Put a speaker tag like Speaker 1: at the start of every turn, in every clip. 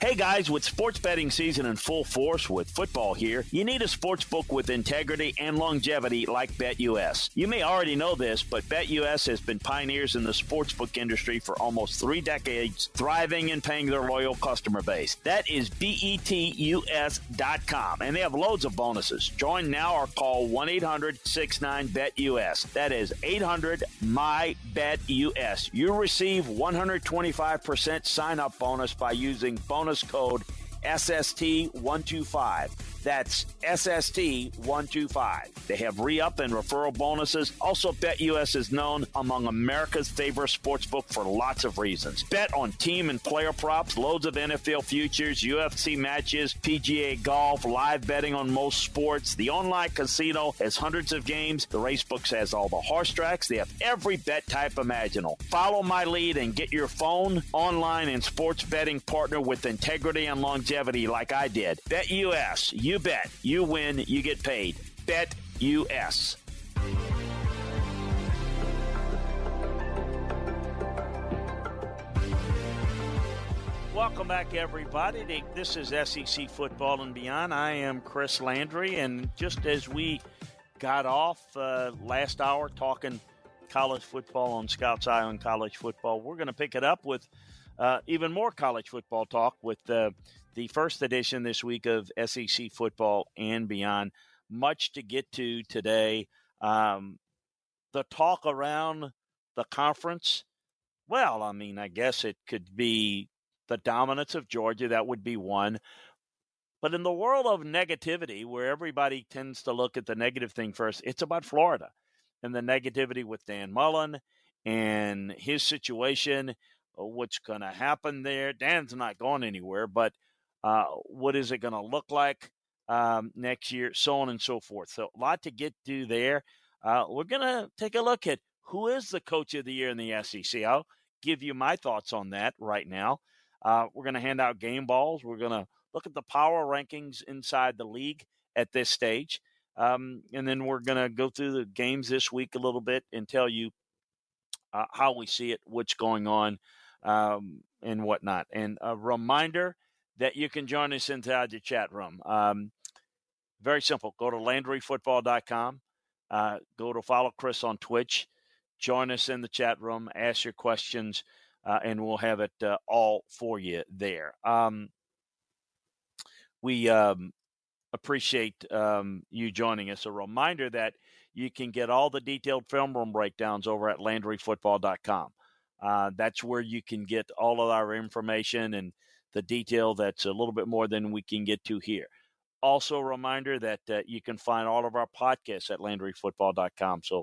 Speaker 1: Hey guys, with sports betting season in full force with football here, you need a sports book with integrity and longevity like BetUS. You may already know this, but BetUS has been pioneers in the sportsbook industry for almost three decades, thriving and paying their loyal customer base. That is BETUS.com, and they have loads of bonuses. Join now or call 1 800 69 BetUS. That is 800 My BetUS. You receive 125% sign up bonus by using bonus code SST125. That's SST125. They have re up and referral bonuses. Also, BetUS is known among America's favorite sportsbook for lots of reasons. Bet on team and player props, loads of NFL futures, UFC matches, PGA golf, live betting on most sports. The online casino has hundreds of games. The racebooks has all the horse tracks. They have every bet type imaginable. Follow my lead and get your phone, online, and sports betting partner with integrity and longevity like I did. BetUS. You bet. You win. You get paid. Bet US. Welcome back, everybody. This is SEC Football and Beyond. I am Chris Landry, and just as we got off uh, last hour talking college football on Scouts Eye on college football, we're going to pick it up with uh, even more college football talk with uh, the first edition this week of SEC Football and Beyond. Much to get to today. Um, the talk around the conference, well, I mean, I guess it could be the dominance of Georgia. That would be one. But in the world of negativity, where everybody tends to look at the negative thing first, it's about Florida and the negativity with Dan Mullen and his situation, uh, what's going to happen there. Dan's not going anywhere, but uh, what is it going to look like um, next year, so on and so forth. So, a lot to get to there. Uh, we're going to take a look at who is the coach of the year in the SEC. I'll give you my thoughts on that right now. Uh, we're going to hand out game balls. We're going to look at the power rankings inside the league at this stage. Um, and then we're going to go through the games this week a little bit and tell you uh, how we see it, what's going on, um, and whatnot. And a reminder that you can join us inside the chat room. Um, very simple. Go to LandryFootball.com. Uh, go to follow Chris on Twitch. Join us in the chat room. Ask your questions uh, and we'll have it uh, all for you there. Um, we um, appreciate um, you joining us. A reminder that you can get all the detailed film room breakdowns over at LandryFootball.com. Uh, that's where you can get all of our information and the detail that's a little bit more than we can get to here. Also, a reminder that uh, you can find all of our podcasts at LandryFootball.com. So,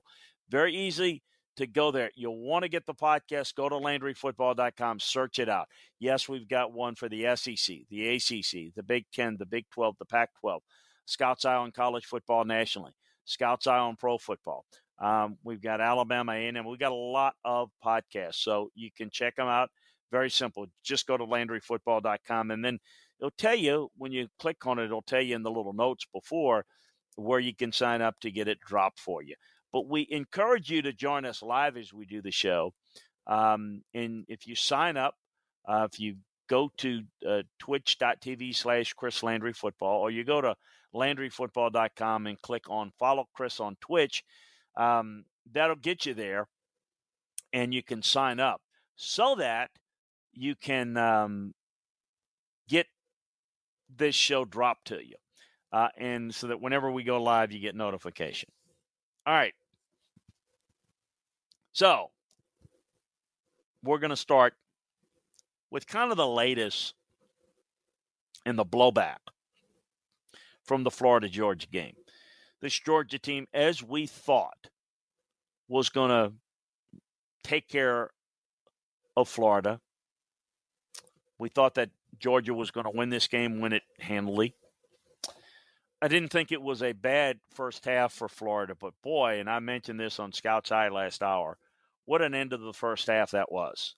Speaker 1: very easy to go there. You'll want to get the podcast. Go to LandryFootball.com, search it out. Yes, we've got one for the SEC, the ACC, the Big Ten, the Big 12, the Pac 12, Scouts Eye on college football nationally, Scouts Eye on pro football. Um, we've got Alabama A&M. We've got a lot of podcasts, so you can check them out. Very simple. Just go to LandryFootball.com, and then it'll tell you when you click on it. It'll tell you in the little notes before where you can sign up to get it dropped for you. But we encourage you to join us live as we do the show. Um, and if you sign up, uh, if you go to uh, twitch.tv slash Chris Landry Football, or you go to LandryFootball.com and click on follow Chris on Twitch, um, that'll get you there and you can sign up so that you can um, get this show dropped to you. Uh, and so that whenever we go live, you get notification. All right. So we're going to start with kind of the latest in the blowback from the Florida Georgia game. This Georgia team, as we thought, was going to take care of Florida. We thought that Georgia was going to win this game, win it handily. I didn't think it was a bad first half for Florida, but boy, and I mentioned this on Scout's Eye last hour, what an end of the first half that was.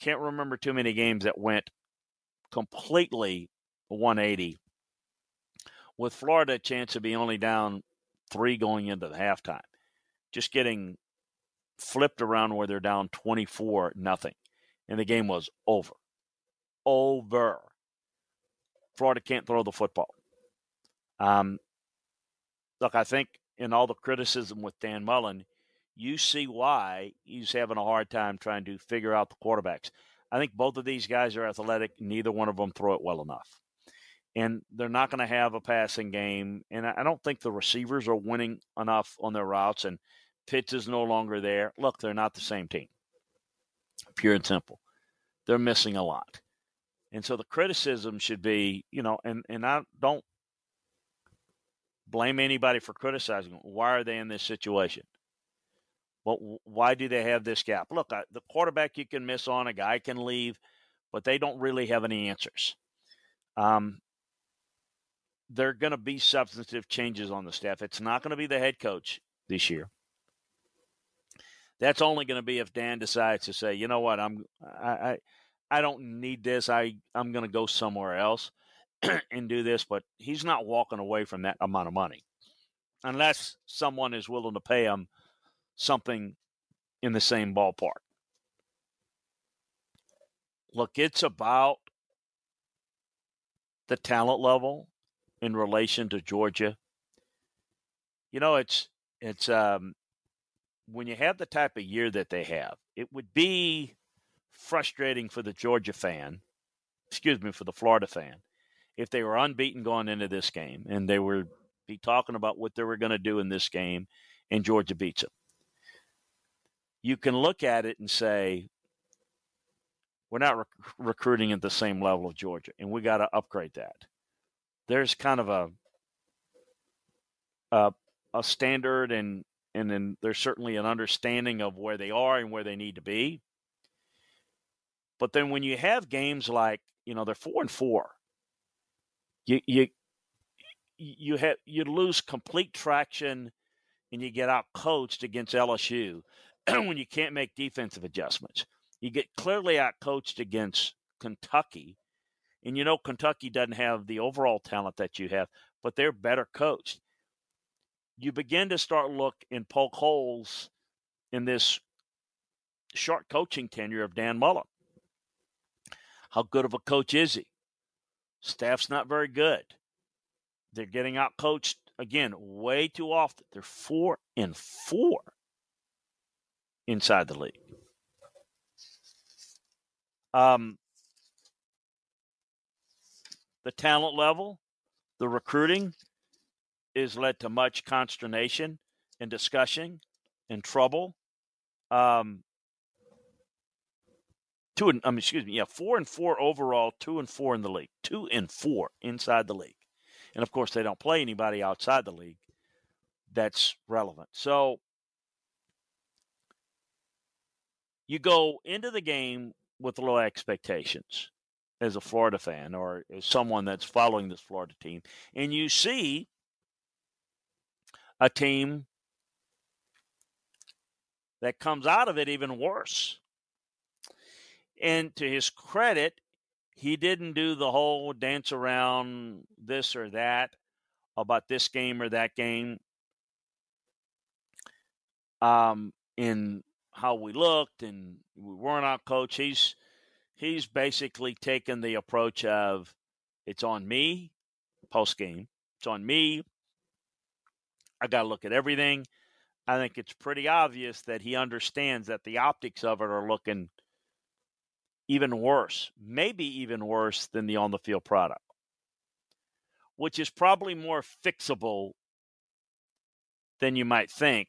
Speaker 1: Can't remember too many games that went completely 180 with Florida a chance to be only down three going into the halftime. Just getting flipped around where they're down 24 nothing. And the game was over. Over. Florida can't throw the football. Um, look, I think in all the criticism with Dan Mullen, you see why he's having a hard time trying to figure out the quarterbacks. I think both of these guys are athletic. Neither one of them throw it well enough. And they're not going to have a passing game. And I don't think the receivers are winning enough on their routes. And Pitts is no longer there. Look, they're not the same team. Pure and simple. They're missing a lot. And so the criticism should be, you know, and, and I don't blame anybody for criticizing. Why are they in this situation? Well, why do they have this gap? Look, the quarterback you can miss on, a guy can leave, but they don't really have any answers. Um, there are going to be substantive changes on the staff. It's not going to be the head coach this year. That's only going to be if Dan decides to say, you know what, I'm I I, I don't need this. I I'm going to go somewhere else and do this. But he's not walking away from that amount of money unless someone is willing to pay him something in the same ballpark. Look, it's about the talent level in relation to Georgia. You know, it's it's um, when you have the type of year that they have, it would be frustrating for the Georgia fan, excuse me, for the Florida fan, if they were unbeaten going into this game and they were be talking about what they were going to do in this game and Georgia beats them. You can look at it and say, we're not rec- recruiting at the same level of Georgia, and we got to upgrade that. There's kind of a a, a standard, and and then there's certainly an understanding of where they are and where they need to be. But then when you have games like you know they're four and four, you you you have you lose complete traction, and you get out coached against LSU when you can't make defensive adjustments. You get clearly out coached against Kentucky, and you know Kentucky doesn't have the overall talent that you have, but they're better coached. You begin to start look and poke holes in this short coaching tenure of Dan Mullen. How good of a coach is he? Staff's not very good. They're getting out coached again way too often. They're four and four inside the league. Um, the talent level, the recruiting, is led to much consternation and discussion and trouble. Um, two and um, excuse me, yeah, four and four overall, two and four in the league, two and four inside the league, and of course they don't play anybody outside the league that's relevant. So you go into the game with low expectations as a Florida fan or as someone that's following this Florida team, and you see a team that comes out of it even worse. And to his credit, he didn't do the whole dance around this or that about this game or that game. Um, in how we looked and we weren't our coach. He's he's basically taken the approach of it's on me post game. It's on me. I got to look at everything. I think it's pretty obvious that he understands that the optics of it are looking even worse, maybe even worse than the on the field product, which is probably more fixable than you might think,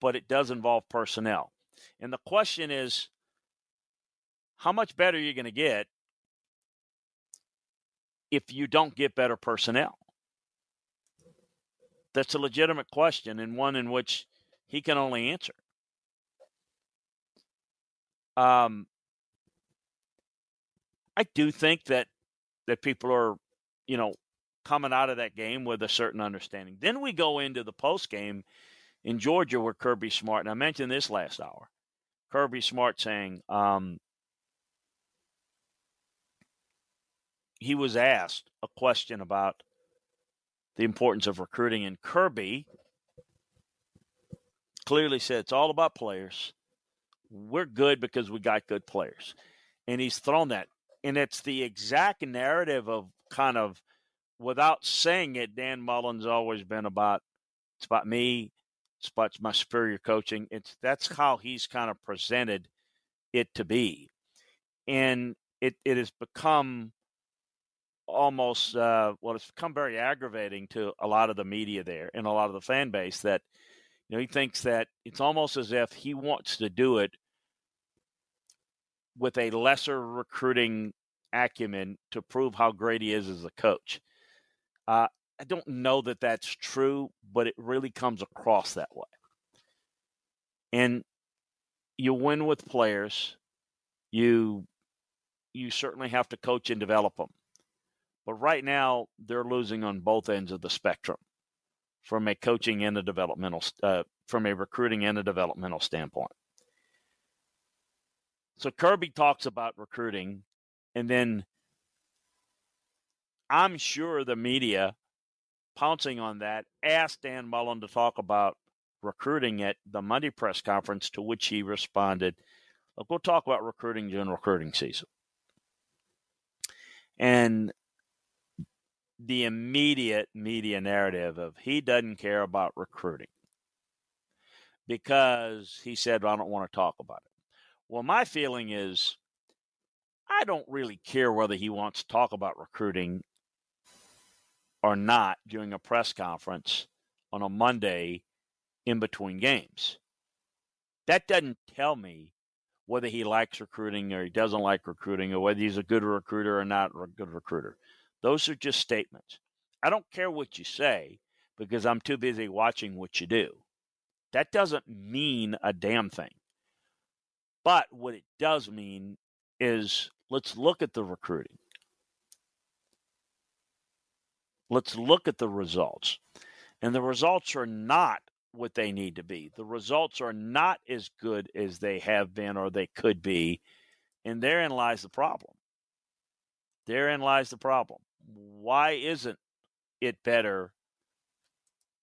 Speaker 1: but it does involve personnel. And the question is how much better are you going to get if you don't get better personnel? That's a legitimate question and one in which he can only answer. Um, I do think that that people are, you know, coming out of that game with a certain understanding. Then we go into the post game in Georgia where Kirby Smart, and I mentioned this last hour. Kirby Smart saying um, he was asked a question about the importance of recruiting, and Kirby clearly said it's all about players. We're good because we got good players. And he's thrown that. And it's the exact narrative of kind of, without saying it, Dan Mullen's always been about it's about me, it's about my superior coaching. It's that's how he's kind of presented it to be. And it, it has become almost uh, well, it's become very aggravating to a lot of the media there and a lot of the fan base that you know he thinks that it's almost as if he wants to do it with a lesser recruiting acumen to prove how great he is as a coach. Uh, I don't know that that's true, but it really comes across that way. And you win with players. You you certainly have to coach and develop them. But right now, they're losing on both ends of the spectrum from a coaching and a developmental, uh, from a recruiting and a developmental standpoint. So Kirby talks about recruiting, and then I'm sure the media pouncing on that asked Dan Mullen to talk about recruiting at the Monday press conference, to which he responded, Look, we'll talk about recruiting during recruiting season. And the immediate media narrative of he doesn't care about recruiting because he said, I don't want to talk about it. Well, my feeling is I don't really care whether he wants to talk about recruiting or not during a press conference on a Monday in between games. That doesn't tell me whether he likes recruiting or he doesn't like recruiting or whether he's a good recruiter or not a good recruiter. Those are just statements. I don't care what you say because I'm too busy watching what you do. That doesn't mean a damn thing. But what it does mean is let's look at the recruiting. Let's look at the results. And the results are not what they need to be. The results are not as good as they have been or they could be. And therein lies the problem. Therein lies the problem. Why isn't it better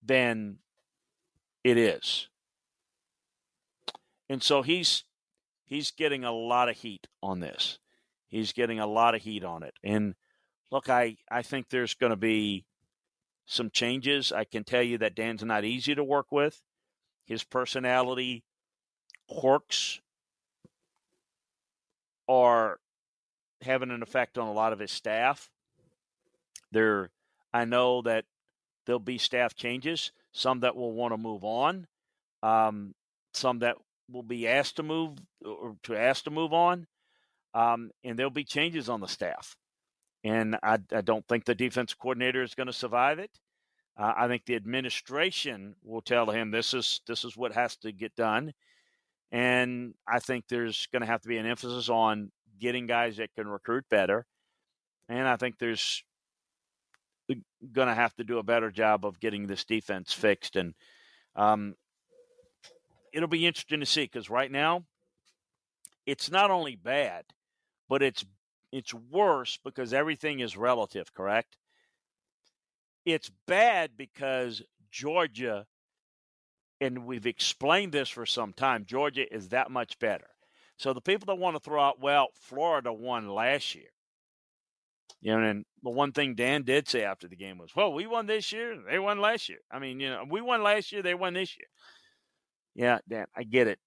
Speaker 1: than it is? And so he's he's getting a lot of heat on this. He's getting a lot of heat on it. And look, I, I think there's going to be some changes. I can tell you that Dan's not easy to work with. His personality quirks are having an effect on a lot of his staff. There, I know that there'll be staff changes. Some that will want to move on, um, some that will be asked to move or to ask to move on, um, and there'll be changes on the staff. And I, I don't think the defense coordinator is going to survive it. Uh, I think the administration will tell him this is this is what has to get done, and I think there's going to have to be an emphasis on getting guys that can recruit better, and I think there's going to have to do a better job of getting this defense fixed. And um, it'll be interesting to see because right now it's not only bad, but it's it's worse because everything is relative. Correct? It's bad because Georgia, and we've explained this for some time. Georgia is that much better. So the people that want to throw out, well, Florida won last year. You know, and the one thing Dan did say after the game was, "Well, we won this year, they won last year." I mean, you know, we won last year, they won this year. Yeah, Dan, I get it.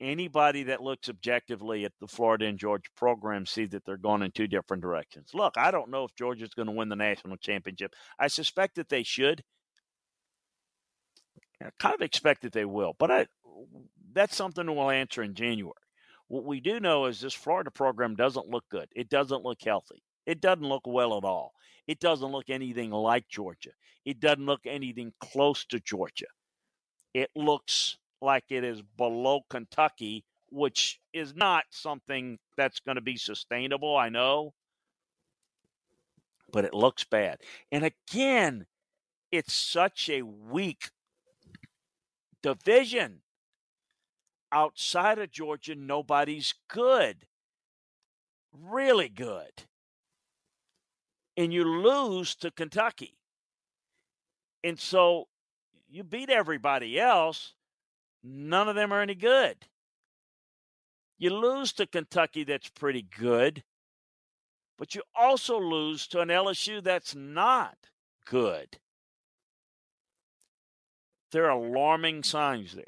Speaker 1: Anybody that looks objectively at the Florida and Georgia program see that they're going in two different directions. Look, I don't know if Georgia's going to win the national championship. I suspect that they should. I kind of expect that they will, but I that's something we'll answer in January. What we do know is this Florida program doesn't look good. It doesn't look healthy. It doesn't look well at all. It doesn't look anything like Georgia. It doesn't look anything close to Georgia. It looks like it is below Kentucky, which is not something that's going to be sustainable, I know. But it looks bad. And again, it's such a weak division. Outside of Georgia, nobody's good. Really good. And you lose to Kentucky. And so you beat everybody else. None of them are any good. You lose to Kentucky, that's pretty good. But you also lose to an LSU that's not good. There are alarming signs there.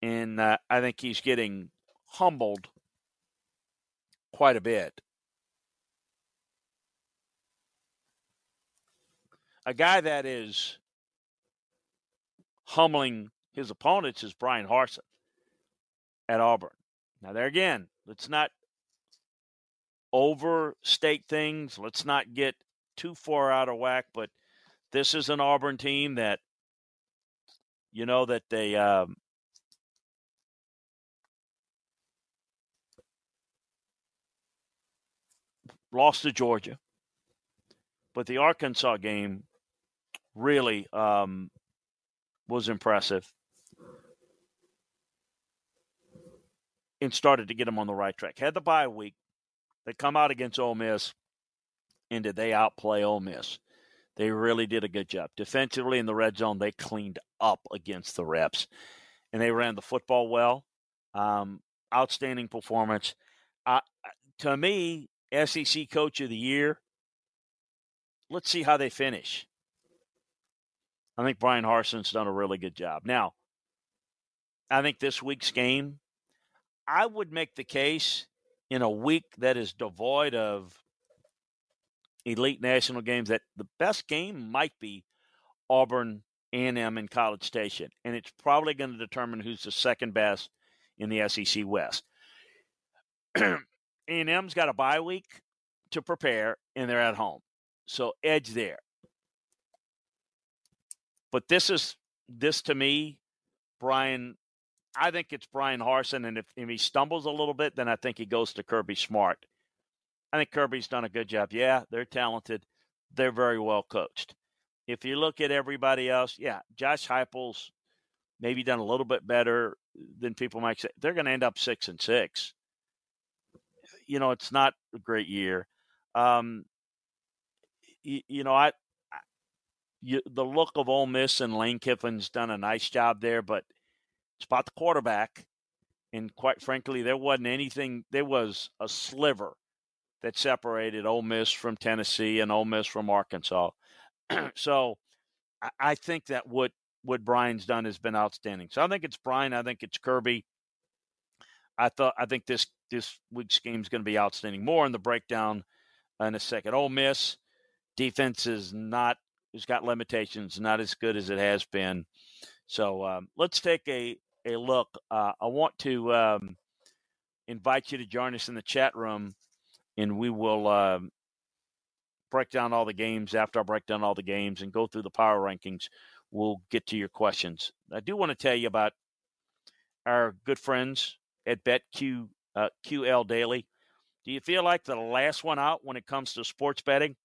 Speaker 1: And uh, I think he's getting humbled quite a bit. A guy that is humbling his opponents is Bryan Harsin at Auburn. Now, there again, let's not overstate things. Let's not get too far out of whack, but this is an Auburn team that, you know, that they. Um, lost to Georgia, but the Arkansas game really um, was impressive. And started to get them on the right track. Had the bye week. They come out against Ole Miss, and did they outplay Ole Miss? They really did a good job. Defensively in the red zone, they cleaned up against the reps, and they ran the football well. Um, outstanding performance. Uh, to me, SEC Coach of the Year. Let's see how they finish. I think Bryan Harsin's done a really good job. Now, I think this week's game I would make the case in a week that is devoid of elite national games that the best game might be Auburn A&M in College Station, and it's probably going to determine who's the second best in the SEC West. A&M's got a bye week to prepare, and they're at home, so edge there. But this is this to me, Bryan I think it's Bryan Harsin, and if, if he stumbles a little bit, then I think he goes to Kirby Smart. I think Kirby's done a good job. Yeah, they're talented. They're very well coached. If you look at everybody else, yeah, Josh Heupel's maybe done a little bit better than people might say. They're going to end up six and six. You know, it's not a great year. Um, you, you know, I, I you, the look of Ole Miss and Lane Kiffin's done a nice job there, but – spot the quarterback. And quite frankly, there wasn't anything, there was a sliver that separated Ole Miss from Tennessee and Ole Miss from Arkansas. so I think that what, what Bryan's done has been outstanding. So I think it's Bryan. I think it's Kirby. I thought I think this this week's game is going to be outstanding. More in the breakdown in a second. Ole Miss defense is not It's got limitations, not as good as it has been. So um, let's take a a look. Uh, I want to um, invite you to join us in the chat room, and we will uh, break down all the games. After I break down all the games and go through the power rankings, we'll get to your questions. I do want to tell you about our good friends at BetQ uh, QL Daily. Do you feel like the last one out when it comes to sports betting?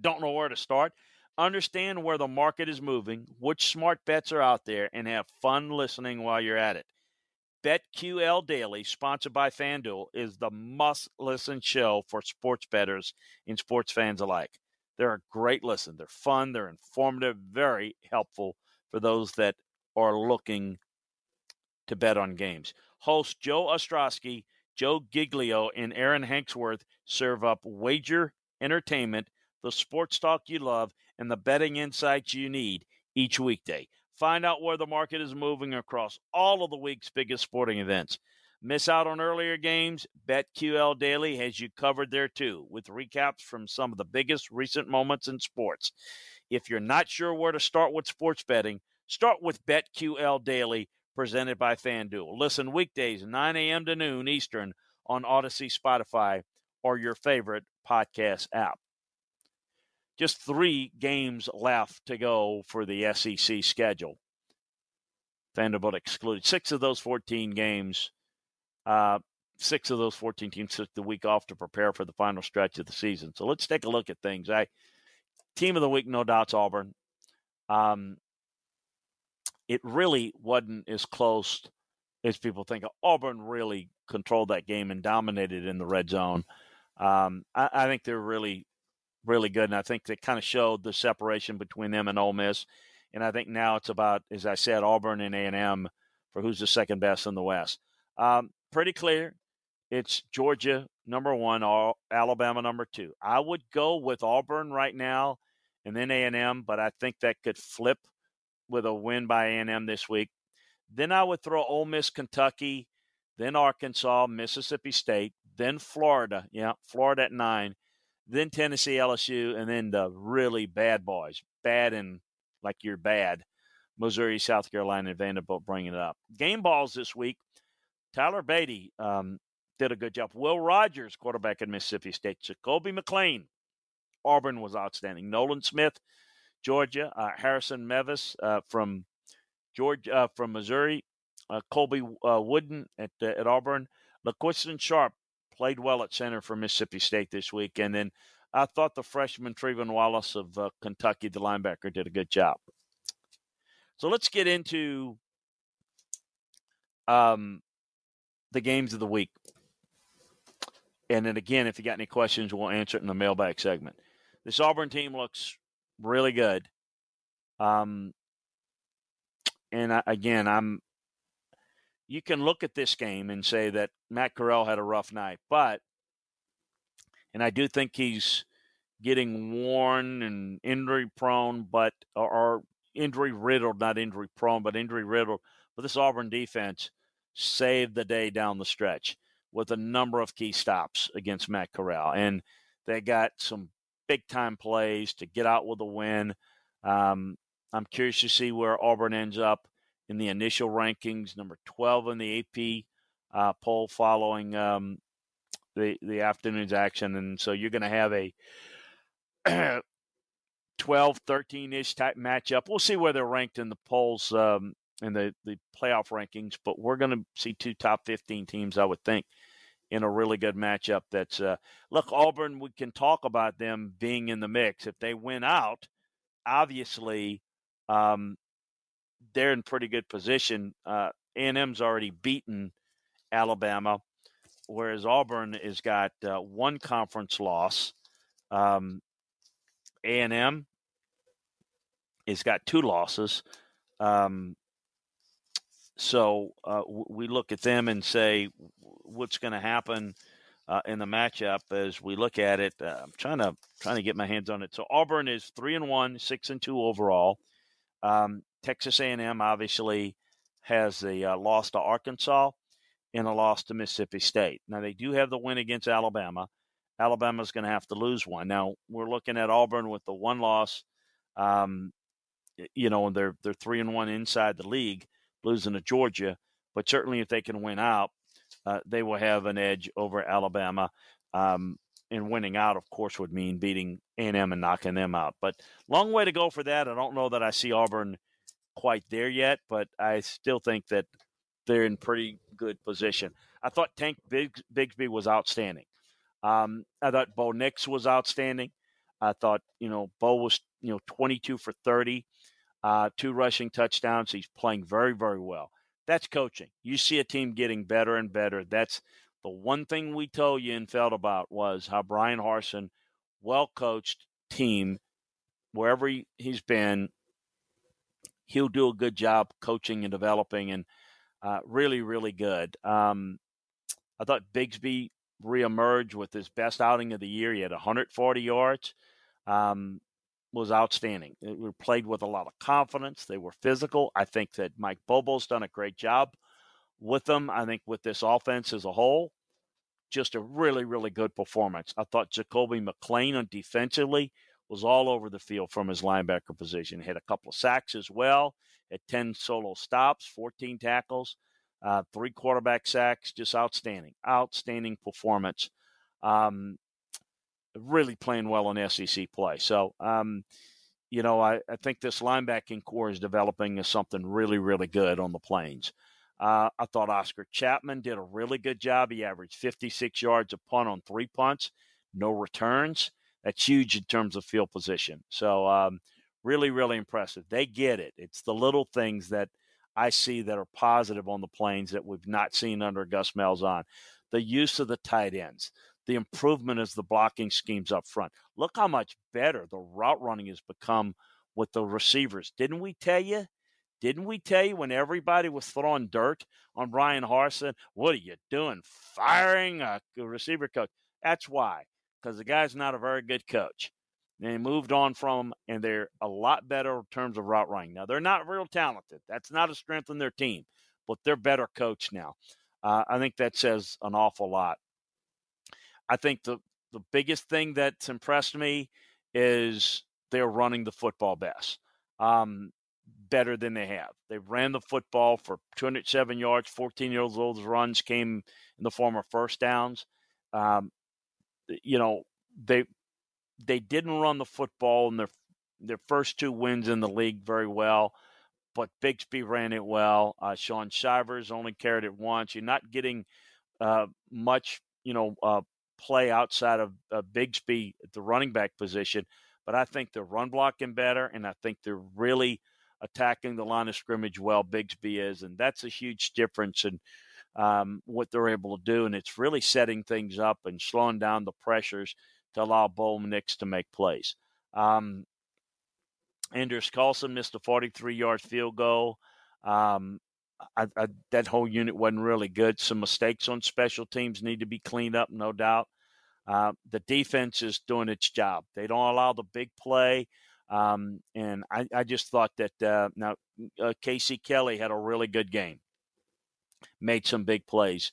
Speaker 1: Don't know where to start? Understand where the market is moving, which smart bets are out there, and have fun listening while you're at it. BetQL Daily, sponsored by FanDuel, is the must listen show for sports bettors and sports fans alike. They're a great listen. They're fun, they're informative, very helpful for those that are looking to bet on games. Host Joe Ostrowski, Joe Giglio, and Aaron Hanksworth serve up wager entertainment, the sports talk you love, and the betting insights you need each weekday. Find out where the market is moving across all of the week's biggest sporting events. Miss out on earlier games? BetQL Daily has you covered there too, with recaps from some of the biggest recent moments in sports. If you're not sure where to start with sports betting, start with BetQL Daily, presented by FanDuel. Listen weekdays, 9 a.m. to noon Eastern on Audacy, Spotify, or your favorite podcast app. Just three games left to go for the SEC schedule. Vanderbilt excluded. Six of those 14 games uh, six of those 14 teams took the week off to prepare for the final stretch of the season. So let's take a look at things. I team of the week, no doubt's Auburn. Um, it really wasn't as close as people think. Auburn really controlled that game and dominated in the red zone. Um, I, I, think they're really, really good, and I think they kind of showed the separation between them and Ole Miss. And I think now it's about, as I said, Auburn and A and M for who's the second best in the West. Um, pretty clear. It's Georgia number one, Alabama number two. I would go with Auburn right now, and then A and M, but I think that could flip with a win by A and M this week. Then I would throw Ole Miss, Kentucky, then Arkansas, Mississippi State, then Florida. Yeah, Florida at nine, then Tennessee, LSU, and then the really bad boys, bad and like you're bad. Missouri, South Carolina, and Vanderbilt bringing it up. Game balls this week. Tyler Badie um, did a good job. Will Rogers, quarterback at Mississippi State. Zakoby McClain, Auburn was outstanding. Nolan Smith, Georgia. Uh, Harrison Mevis uh, from Georgia, uh, from Missouri. Uh, Colby uh, Wooden at uh, at Auburn. LaQuinston Sharp played well at center for Mississippi State this week, and then I thought the freshman Trevin Wallace of Kentucky, the linebacker, did a good job. So let's get into um, the games of the week. And then again, if you got any questions, we'll answer it in the mailbag segment. This Auburn team looks really good. Um, and I, again, I'm. You can look at this game and say that Matt Corral had a rough night, but, and I do think he's getting worn and injury prone, but or, or injury riddled, not injury prone, but injury riddled. But this Auburn defense saved the day down the stretch with a number of key stops against Matt Corral. And they got some big time plays to get out with a win. Um, I'm curious to see where Auburn ends up in the initial rankings, number 12 in the AP uh, poll following um, the the afternoon's action, and so you're going to have a 12, 13 ish type matchup. We'll see where they're ranked in the polls um, in the, the playoff rankings, but we're going to see two top 15 teams, I would think, in a really good matchup. That's, uh, look, Auburn, we can talk about them being in the mix. If they win out, obviously, um, they're in pretty good position. Uh, A&M's already beaten Alabama, whereas Auburn has got uh, one conference loss. Um, A&M has got two losses. Um, so uh, we look at them and say, what's going to happen uh, in the matchup as we look at it? Uh, I'm trying to trying to get my hands on it. So Auburn is three and one, six and two overall. Um, Texas A&M obviously has the uh, loss to Arkansas and a loss to Mississippi State. Now they do have the win against Alabama. Alabama's going to have to lose one. Now we're looking at Auburn with the one loss. Um, you know, and they're they're three and one inside the league losing to Georgia. But certainly, if they can win out, uh, they will have an edge over Alabama. Um, and winning out, of course, would mean beating A&M and knocking them out. But long way to go for that. I don't know that I see Auburn quite there yet, but I still think that they're in pretty good position. I thought Tank Bigs- Bigsby was outstanding. Um, I thought Bo Nix was outstanding. I thought, you know, Bo was, you know, 22 for 30 uh, two rushing touchdowns. He's playing very, very well. That's coaching. You see a team getting better and better. That's the one thing we told you and felt about was how Bryan Harsin, well coached team, wherever he, he's been, he'll do a good job coaching and developing and uh, really, really good. Um, I thought Bigsby reemerged with his best outing of the year. He had 140 yards. Um, was outstanding. They were played with a lot of confidence. They were physical. I think that Mike Bobo's done a great job with them. I think with this offense as a whole, just a really, really good performance. I thought Zakoby McClain on defensively was all over the field from his linebacker position. Had a couple of sacks as well, at 10 solo stops, 14 tackles, uh, three quarterback sacks. Just outstanding, outstanding performance. Um, really playing well in SEC play. So, um, you know, I, I think this linebacking corps is developing as something really, really good on the plains. Uh, I thought Oscar Chapman did a really good job. He averaged 56 yards a punt on three punts, no returns. That's huge in terms of field position. So, um, really, really impressive. They get it. It's the little things that I see that are positive on the plains that we've not seen under Gus Malzahn. The use of the tight ends, the improvement is the blocking schemes up front. Look how much better the route running has become with the receivers. Didn't we tell you? Didn't we tell you when everybody was throwing dirt on Bryan Harsin? What are you doing? Firing a receiver coach? That's why, because the guy's not a very good coach. And they moved on from and they're a lot better in terms of route running. Now, they're not real talented. That's not a strength in their team, but they're better coached now. Uh, I think that says an awful lot. I think the, the biggest thing that's impressed me is they're running the football best. Um, better than they have. They ran the football for 207 yards, 14 years old. runs came in the form of first downs. Um, you know, they they didn't run the football in their their first two wins in the league very well, but Bigsby ran it well. Uh, Shaun Shivers only carried it once. You're not getting uh, much, you know, uh, play outside of uh, Bigsby at the running back position, but I think they're run blocking better, and I think they're really – attacking the line of scrimmage well Bigsby is, and that's a huge difference in um, what they're able to do. And it's really setting things up and slowing down the pressures to allow Bo Nix to make plays. Um, Anders Carlson missed a 43 yard field goal. Um, I, I, that whole unit wasn't really good. Some mistakes on special teams need to be cleaned up, no doubt. Uh, the defense is doing its job. They don't allow the big play. Um, and I, I, just thought that uh, now uh, Casey Kelly had a really good game, made some big plays.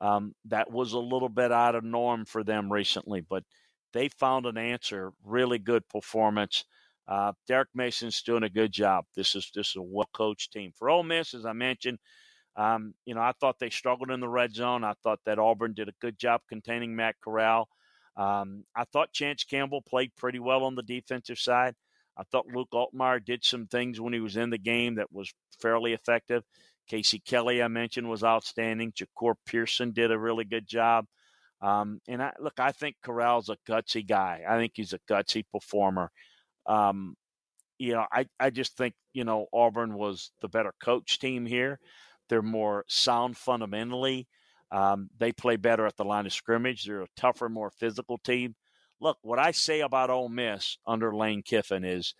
Speaker 1: Um, that was a little bit out of norm for them recently, but they found an answer. Really good performance. Uh, Derek Mason's doing a good job. This is this is a well coached team for Ole Miss, as I mentioned. Um, you know, I thought they struggled in the red zone. I thought that Auburn did a good job containing Matt Corral. Um, I thought Chance Campbell played pretty well on the defensive side. I thought Luke Altmyer did some things when he was in the game that was fairly effective. Casey Kelly, I mentioned, was outstanding. Jahcour Pearson did a really good job. Um, and I, look, I think Corral's a gutsy guy. I think he's a gutsy performer. Um, you know, I, I just think, you know, Auburn was the better coach team here. They're more sound fundamentally. Um, they play better at the line of scrimmage. They're a tougher, more physical team look, what I say about Ole Miss under Lane Kiffin is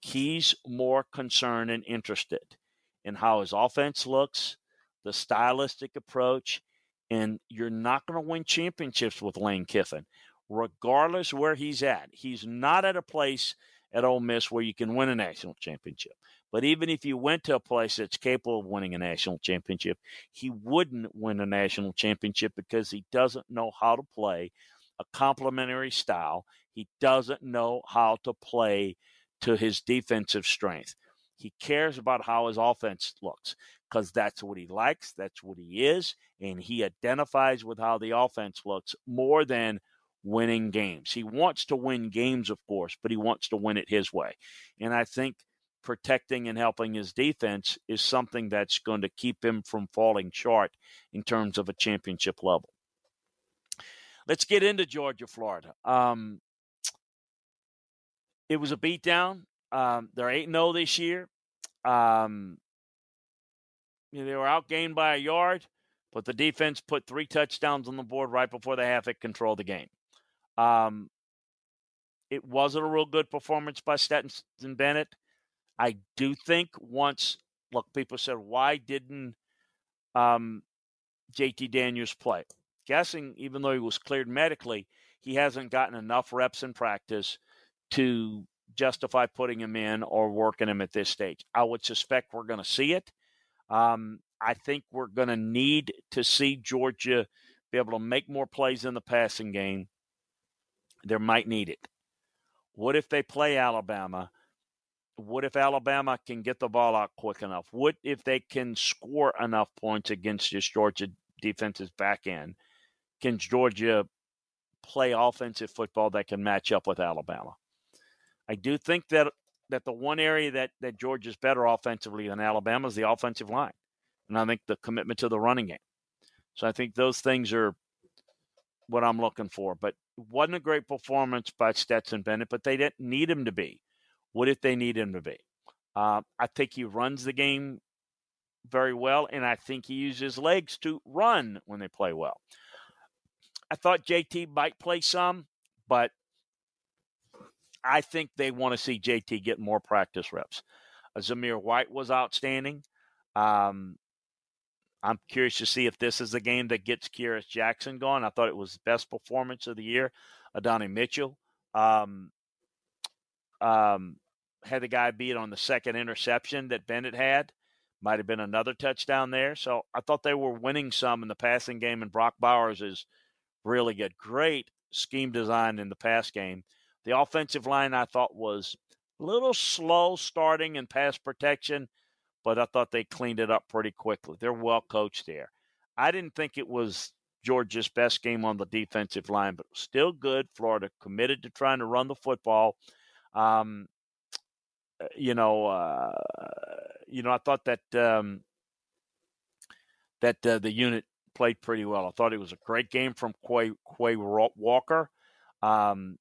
Speaker 1: he's more concerned and interested in how his offense looks, the stylistic approach, and you're not going to win championships with Lane Kiffin, regardless where he's at. He's not at a place at Ole Miss where you can win a national championship. But even if you went to a place that's capable of winning a national championship, he wouldn't win a national championship because he doesn't know how to play a complementary style. He doesn't know how to play to his defensive strength. He cares about how his offense looks because that's what he likes, that's what he is, and he identifies with how the offense looks more than winning games. He wants to win games, of course, but he wants to win it his way. And I think protecting and helping his defense is something that's going to keep him from falling short in terms of a championship level. Let's get into Georgia, Florida. Um, it was a beatdown. Um, they're 8 0 this year. Um, you know, they were outgained by a yard, but the defense put three touchdowns on the board right before the half. It controlled the game. Um, it wasn't a real good performance by Stetson Bennett. I do think once, look, people said, why didn't um, JT Daniels play? guessing, even though he was cleared medically, he hasn't gotten enough reps in practice to justify putting him in or working him at this stage. I would suspect we're going to see it. Um, I think we're going to need to see Georgia be able to make more plays in the passing game. They might need it. What if they play Alabama? What if Alabama can get the ball out quick enough? What if they can score enough points against this Georgia defense's back end? Can Georgia play offensive football that can match up with Alabama? I do think that that the one area that that Georgia's better offensively than Alabama is the offensive line, and I think the commitment to the running game. So I think those things are what I'm looking for. But wasn't a great performance by Stetson Bennett, but they didn't need him to be. What if they need him to be? Uh, I think he runs the game very well, and I think he uses legs to run when they play well. I thought JT might play some, but I think they want to see JT get more practice reps. Uh, Zamir White was outstanding. Um, I'm curious to see if this is the game that gets Kearis Jackson going. I thought it was best performance of the year. Adonai Mitchell um, um, had the guy beat on the second interception that Bennett had. Might have been another touchdown there. So I thought they were winning some in the passing game, and Brock Bowers is really good. Great scheme design in the pass game. The offensive line I thought was a little slow starting in pass protection, but I thought they cleaned it up pretty quickly. They're well coached there. I didn't think it was Georgia's best game on the defensive line, but still good. Florida committed to trying to run the football. Um, uh, you know, uh, you know, I thought that um, that uh, the unit played pretty well. I thought it was a great game from Quay, Quay Walker. Um,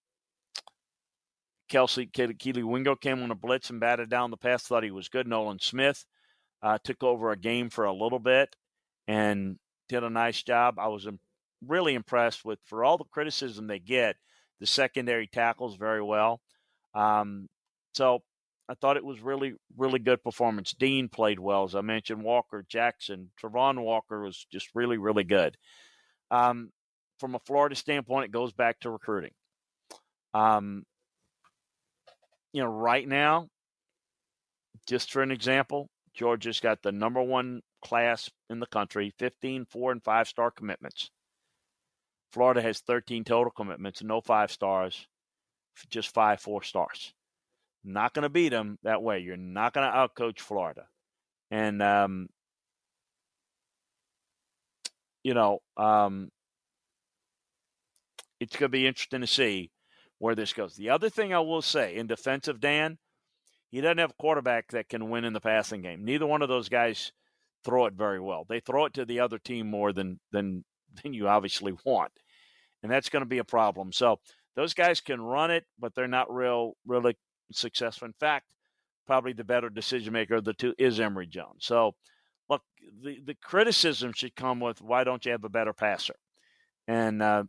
Speaker 1: Kelsey Kelee Ringo came on a blitz and batted down the pass. Thought he was good. Nolan Smith uh, took over a game for a little bit and did a nice job. I was really impressed with, for all the criticism they get, the secondary tackles very well. Um, so I thought it was really, really good performance. Dean played well, as I mentioned. Walker, Jackson, Travon Walker was just really, really good. Um, from a Florida standpoint, it goes back to recruiting. Um, you know, right now, just for an example, Georgia's got the number one class in the country 15 four and five star commitments. Florida has 13 total commitments, no five stars, just five four stars. Not going to beat them that way. You're not going to outcoach Florida. And, um, you know, um, it's going to be interesting to see where this goes. The other thing I will say in defense of Dan, he doesn't have a quarterback that can win in the passing game. Neither one of those guys throw it very well. They throw it to the other team more than than than you obviously want. And that's going to be a problem. So those guys can run it, but they're not real really successful. In fact, probably the better decision maker of the two is Emory Jones. So look, the, the criticism should come with why don't you have a better passer? And uh,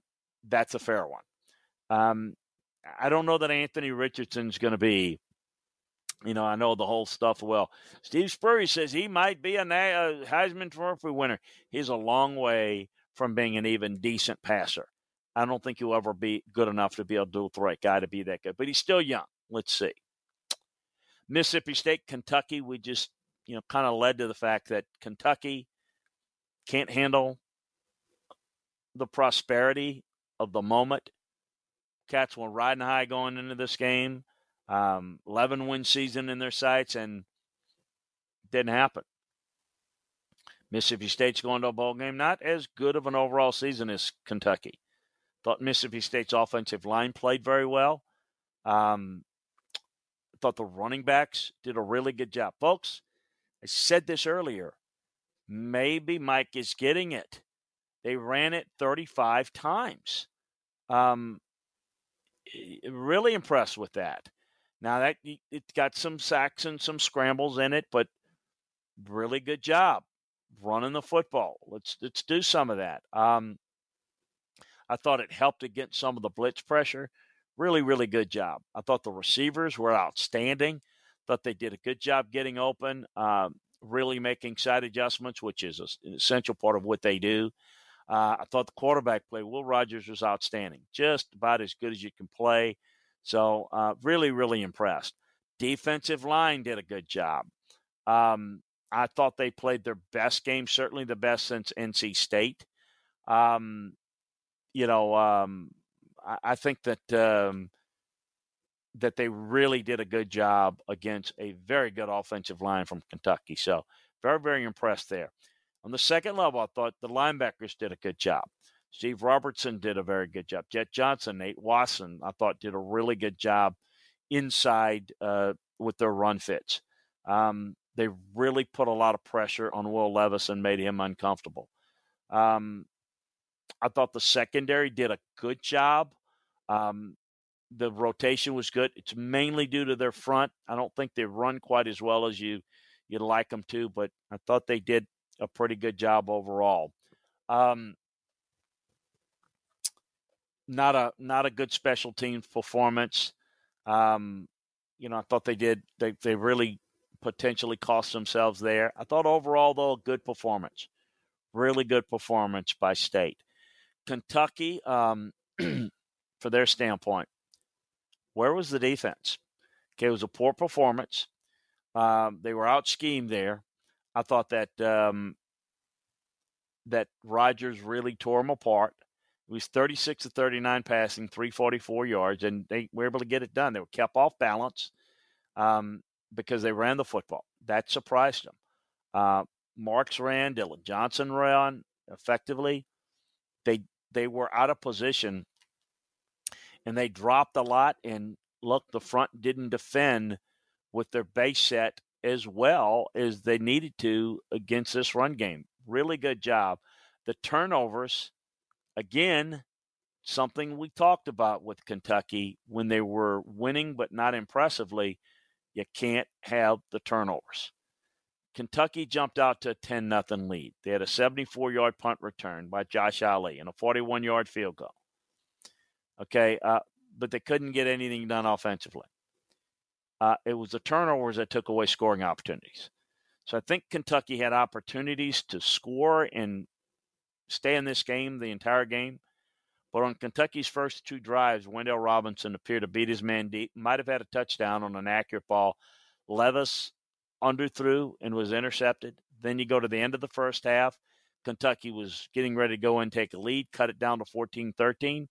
Speaker 1: that's a fair one. Um, I don't know that Anthony Richardson's going to be. You know, I know the whole stuff well. Steve Spurrier says he might be a, a Heisman Trophy winner. He's a long way from being an even decent passer. I don't think he'll ever be good enough to be a dual threat guy to be that good, but he's still young. Let's see. Mississippi State, Kentucky, we just, you know, kind of led to the fact that Kentucky can't handle the prosperity of the moment Cats were riding high going into this game. Um, 11 win season in their sights, and didn't happen. Mississippi State's going to a bowl game. Not as good of an overall season as Kentucky. Thought Mississippi State's offensive line played very well. Um, thought the running backs did a really good job. Folks, I said this earlier. Maybe Mike is getting it. They ran it 35 times. Um, really impressed with that. Now that it got some sacks and some scrambles in it, but really good job running the football. Let's let's do some of that. Um, I thought it helped against some of the blitz pressure. Really, really good job. I thought the receivers were outstanding. Thought they did a good job getting open, um, really making side adjustments, which is an essential part of what they do. Uh, I thought the quarterback play, Will Rogers, was outstanding. Just about as good as you can play. So uh, really, really impressed. Defensive line did a good job. Um, I thought they played their best game, certainly the best since NC State. Um, you know, um, I, I, think that um, that they really did a good job against a very good offensive line from Kentucky. So very, very impressed there. On the second level, I thought the linebackers did a good job. Steve Robertson did a very good job. Jett Johnson, Nate Watson, I thought did a really good job inside uh, with their run fits. Um, they really put a lot of pressure on Will Levis and made him uncomfortable. Um, I thought the secondary did a good job. Um, the rotation was good. It's mainly due to their front. I don't think they run quite as well as you you'd like them to, but I thought they did a pretty good job overall. Um, not a not a good special teams performance. Um, you know, I thought they did. They they really potentially cost themselves there. I thought overall, though, a good performance. Really good performance by State. Kentucky, um, for their standpoint, where was the defense? Okay, it was a poor performance. Um, they were out schemed there. I thought that um, that Rogers really tore them apart. It was 36 to 39 passing, 344 yards, and they were able to get it done. They were kept off balance. Um, because they ran the football. That surprised them. Uh, Marks ran, Dillon Johnson ran effectively. They they were out of position, and they dropped a lot. And look, the front didn't defend with their base set as well as they needed to against this run game. Really good job. The turnovers, again, something we talked about with Kentucky when they were winning but not impressively you can't have the turnovers. Kentucky jumped out to a 10 nothing lead. They had a 74 yard punt return by Josh Ali and a 41 yard field goal. Okay, uh, but they couldn't get anything done offensively. Uh, it was the turnovers that took away scoring opportunities. So I think Kentucky had opportunities to score and stay in this game the entire game. But on Kentucky's first two drives, Wan'Dale Robinson appeared to beat his man deep. Might have had a touchdown on an accurate ball. Levis underthrew and was intercepted. Then you go to the end of the first half. Kentucky was getting ready to go and take a lead, cut it down to 14 13.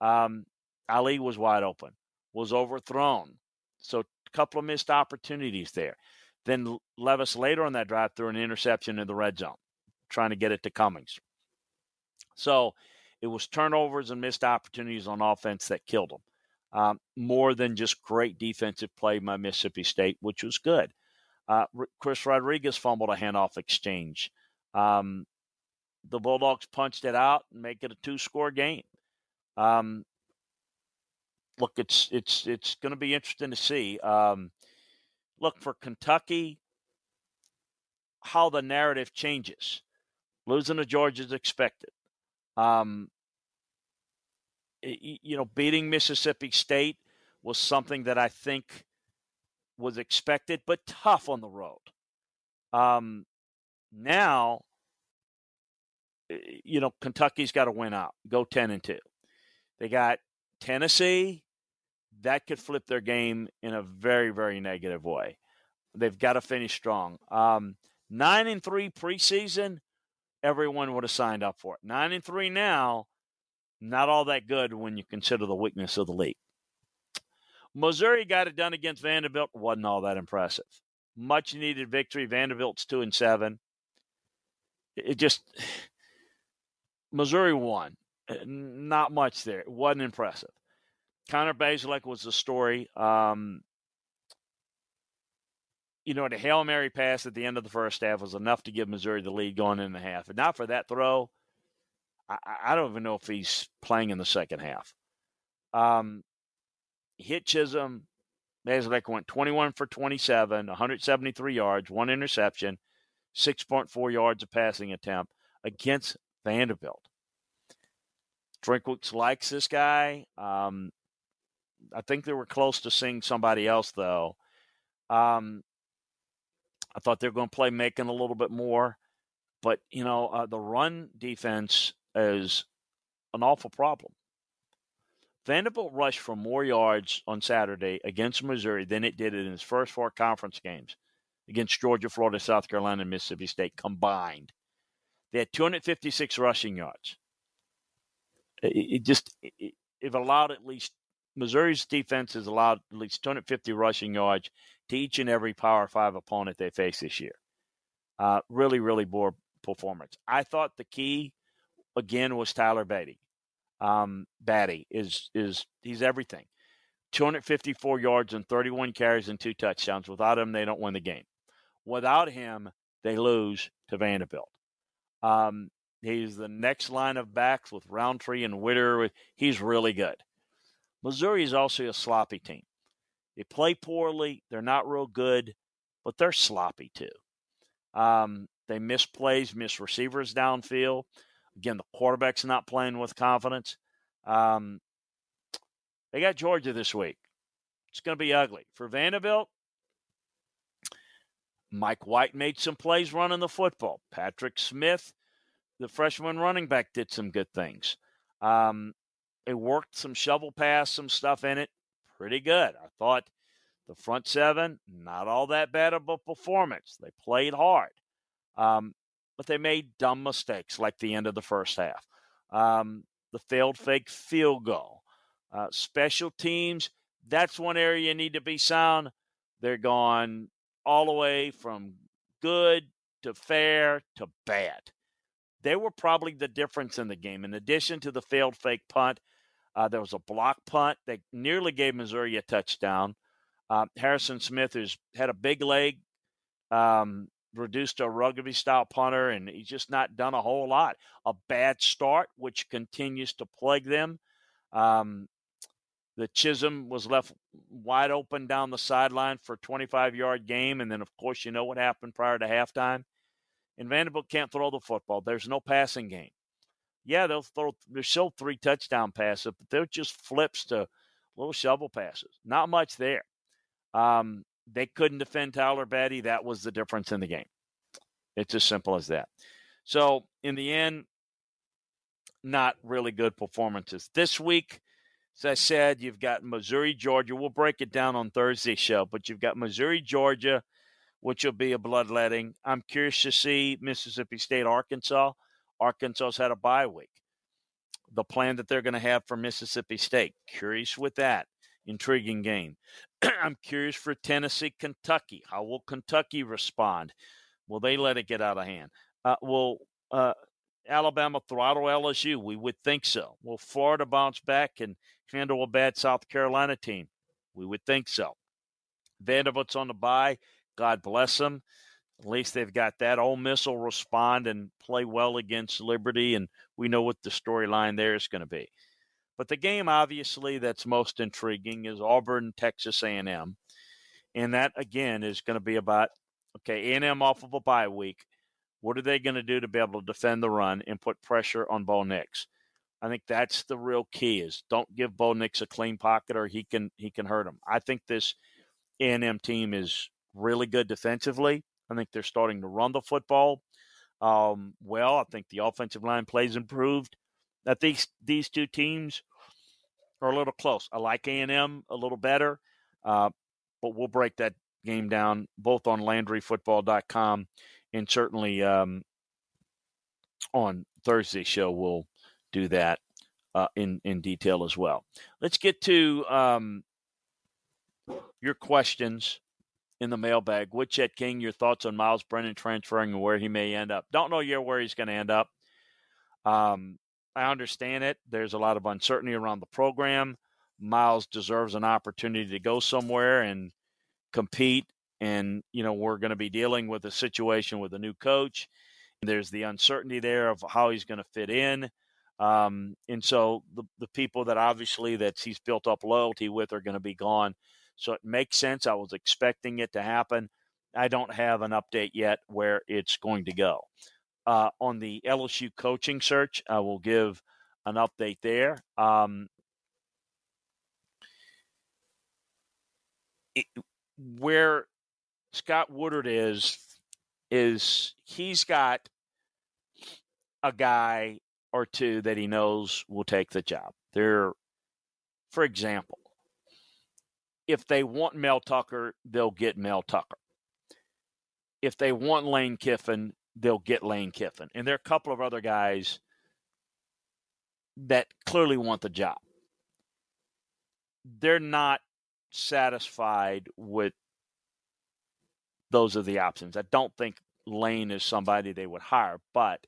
Speaker 1: Um, Ali was wide open, was overthrown. So a couple of missed opportunities there. Then Levis later on that drive threw an interception in the red zone, trying to get it to Cummings. So it was turnovers and missed opportunities on offense that killed them. Um, more than just great defensive play by Mississippi State, which was good. Uh, Chris Rodriguez fumbled a handoff exchange. Um, the Bulldogs punched it out and make it a two-score game. Um, look, it's it's it's going to be interesting to see. Um, look for Kentucky, how the narrative changes. Losing to Georgia is expected. Um, you know, beating Mississippi State was something that I think was expected, but tough on the road. Um, now, you know, Kentucky's got to win out, go 10 and 2. They got Tennessee. That could flip their game in a very, very negative way. They've got to finish strong. Um, nine and three preseason everyone would have signed up for it. Nine and three now, not all that good when you consider the weakness of the league. Missouri got it done against Vanderbilt, wasn't all that impressive. Much needed victory. Vanderbilt's two and seven. It just Missouri won. Not much there. It wasn't impressive. Connor Bazelak was the story. Um, you know, the Hail Mary pass at the end of the first half was enough to give Missouri the lead going in the half. And not for that throw, I, I don't even know if he's playing in the second half. Um, hit Chism. Bazelak went 21 for 27, 173 yards, one interception, 6.4 yards of passing attempt against Vanderbilt. Drinkwitz likes this guy. Um, I think they were close to seeing somebody else, though. Um, I thought they were going to play Macon a little bit more, but you know uh, the run defense is an awful problem. Vanderbilt rushed for more yards on Saturday against Missouri than it did in its first four conference games against Georgia, Florida, South Carolina, and Mississippi State combined. They had 256 rushing yards. It, it just it, it allowed at least Missouri's defense has allowed at least 250 rushing yards to each and every Power Five opponent they face this year. Uh, really, really poor performance. I thought the key again was Tyler Badie. Um, Badie is is he's everything. 254 yards and 31 carries and two touchdowns. Without him, they don't win the game. Without him, they lose to Vanderbilt. Um, he's the next line of backs with Rountree and Witter. He's really good. Missouri is also a sloppy team. They play poorly. They're not real good, but they're sloppy too. Um, they miss plays, miss receivers downfield. Again, the quarterback's not playing with confidence. Um, they got Georgia this week. It's going to be ugly. For Vanderbilt, Mike Wright made some plays running the football. Patrick Smith, the freshman running back, did some good things. Um, they worked some shovel pass, some stuff in it. Pretty good. I thought the front seven, not all that bad of a performance. They played hard. Um, but they made dumb mistakes like the end of the first half. Um, the failed fake field goal. Uh, special teams, that's one area you need to be sound. They're gone all the way from good to fair to bad. They were probably the difference in the game. In addition to the failed fake punt, uh, there was a block punt that nearly gave Missouri a touchdown. Uh, Harrison Smith, who's had a big leg, um, reduced to a rugby style punter, and he's just not done a whole lot. A bad start, which continues to plague them. Um, the Chism was left wide open down the sideline for a 25 yard game. And then, of course, you know what happened prior to halftime. And Vanderbilt can't throw the football. There's no passing game. Yeah, they'll throw, there's still three touchdown passes, but they're just flips to little shovel passes. Not much there. Um, they couldn't defend Tyler Badie. That was the difference in the game. It's as simple as that. So, in the end, not really good performances. This week, as I said, you've got Missouri, Georgia. We'll break it down on Thursday's show, but you've got Missouri, Georgia, which will be a bloodletting. I'm curious to see Mississippi State, Arkansas. Arkansas's had a bye week. The plan that they're going to have for Mississippi State. Curious with that. Intriguing game. I'm curious for Tennessee, Kentucky. How will Kentucky respond? Will they let it get out of hand? Uh, will uh, Alabama throttle LSU? We would think so. Will Florida bounce back and handle a bad South Carolina team? We would think so. Vanderbilt's on the bye. God bless them. At least they've got that. Ole Miss will respond and play well against Liberty, and we know what the storyline there is going to be. But the game, obviously, that's most intriguing is Auburn, Texas A&M, and that again is going to be about okay, A&M off of a bye week. What are they going to do to be able to defend the run and put pressure on Bo Nix? I think that's the real key: is don't give Bo Nix a clean pocket, or he can he can hurt him. I think this A&M team is really good defensively. I think they're starting to run the football um, well. I think the offensive line plays improved. I think these two teams are a little close. I like A and M a little better, uh, but we'll break that game down both on LandryFootball.com and certainly um, on Thursday show we'll do that uh, in in detail as well. Let's get to um, your questions in the mailbag. Woodchet King, your thoughts on Myles Brennan transferring and where he may end up? Don't know yet where he's going to end up. Um, I understand it. There's a lot of uncertainty around the program. Myles deserves an opportunity to go somewhere and compete. And, you know, we're going to be dealing with a situation with a new coach. There's the uncertainty there of how he's going to fit in. Um, and so the, the people that obviously that he's built up loyalty with are going to be gone. So it makes sense. I was expecting it to happen. I don't have an update yet where it's going to go uh, on the LSU coaching search. I will give an update there. Um, it, where Scott Woodward is, is he's got a guy or two that he knows will take the job. They're For example, if they want Mel Tucker, they'll get Mel Tucker. If they want Lane Kiffin, they'll get Lane Kiffin. And there are a couple of other guys that clearly want the job. They're not satisfied with those are the options. I don't think Lane is somebody they would hire, but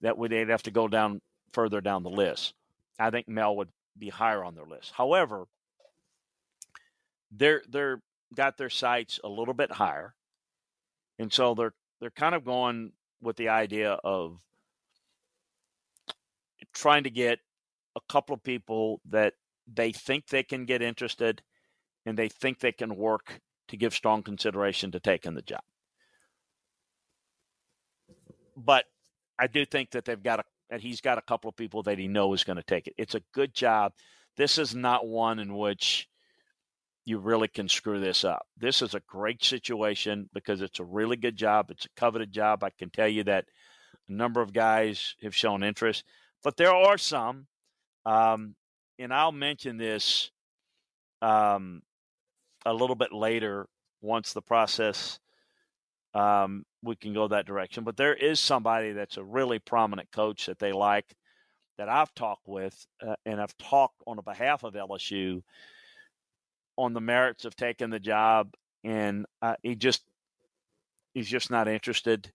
Speaker 1: that would they'd have to go down further down the list. I think Mel would be higher on their list. However, they're they're got their sights a little bit higher, and so they're they're kind of going with the idea of trying to get a couple of people that they think they can get interested and they think they can work to give strong consideration to taking the job. But I do think that they've got a that he's got a couple of people that he knows is going to take it. It's a good job. This is not one in which you really can screw this up. This is a great situation because it's a really good job. It's a coveted job. I can tell you that a number of guys have shown interest, but there are some, um, and I'll mention this um, a little bit later once the process um, we can go that direction. But there is somebody that's a really prominent coach that they like that I've talked with, uh, and I've talked on behalf of LSU on the merits of taking the job, and uh, he just he's just not interested.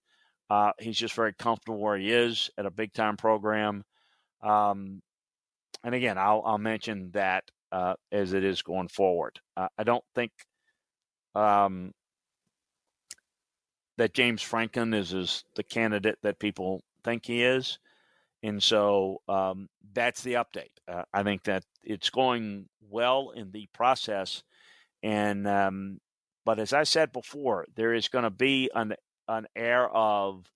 Speaker 1: Uh, he's just very comfortable where he is at a big time program. Um, and again, I'll, I'll mention that uh, as it is going forward. I don't think um, that James Franklin is, is the candidate that people think he is. And so um, that's the update. Uh, I think that it's going well in the process. And, um, but as I said before, there is going to be an, an air of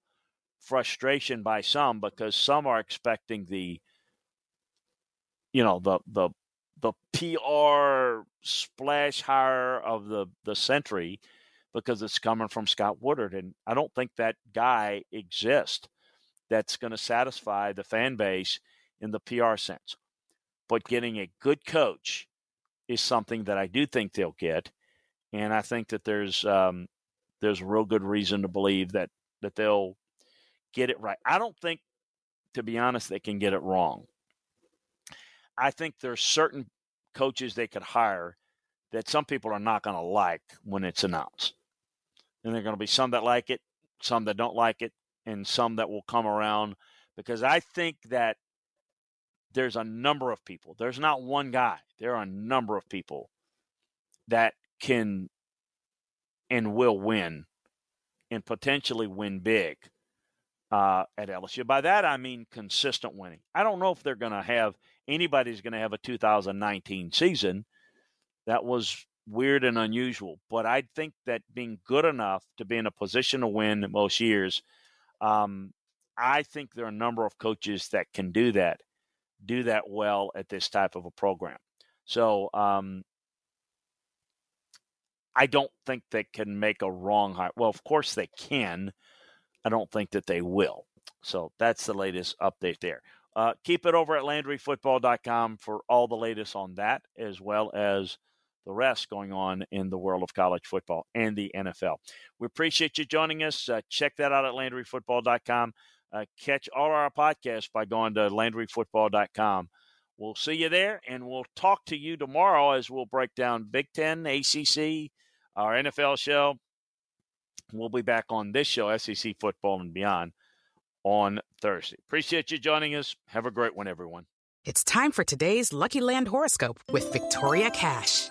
Speaker 1: frustration by some because some are expecting the, you know, the, the, the PR splash hire of the, the century because it's coming from Scott Woodward, And I don't think that guy exists that's going to satisfy the fan base in the PR sense. But getting a good coach is something that I do think they'll get, and I think that there's um, there's real good reason to believe that that they'll get it right. I don't think, to be honest, they can get it wrong. I think there's certain coaches they could hire that some people are not going to like when it's announced. And there are going to be some that like it, some that don't like it, and some that will come around because I think that there's a number of people. There's not one guy. There are a number of people that can and will win and potentially win big uh, at LSU. By that I mean consistent winning. I don't know if they're going to have anybody's going to have a 2019 season. That was weird and unusual. But I think that being good enough to be in a position to win most years, um, I think there are a number of coaches that can do that, do that well at this type of a program. So um, I don't think they can make a wrong hire. Well, of course they can. I don't think that they will. So that's the latest update there. Uh, keep it over at LandryFootball.com for all the latest on that, as well as the rest going on in the world of college football and the NFL. We appreciate you joining us. Uh, check that out at LandryFootball.com. Uh, catch all our podcasts by going to LandryFootball.com. We'll see you there, and we'll talk to you tomorrow as we'll break down Big Ten, ACC, our NFL show. We'll be back on this show, SEC Football and Beyond, on Thursday. Appreciate you joining us. Have a great one, everyone.
Speaker 2: It's time for today's Lucky Land horoscope with Victoria Cash.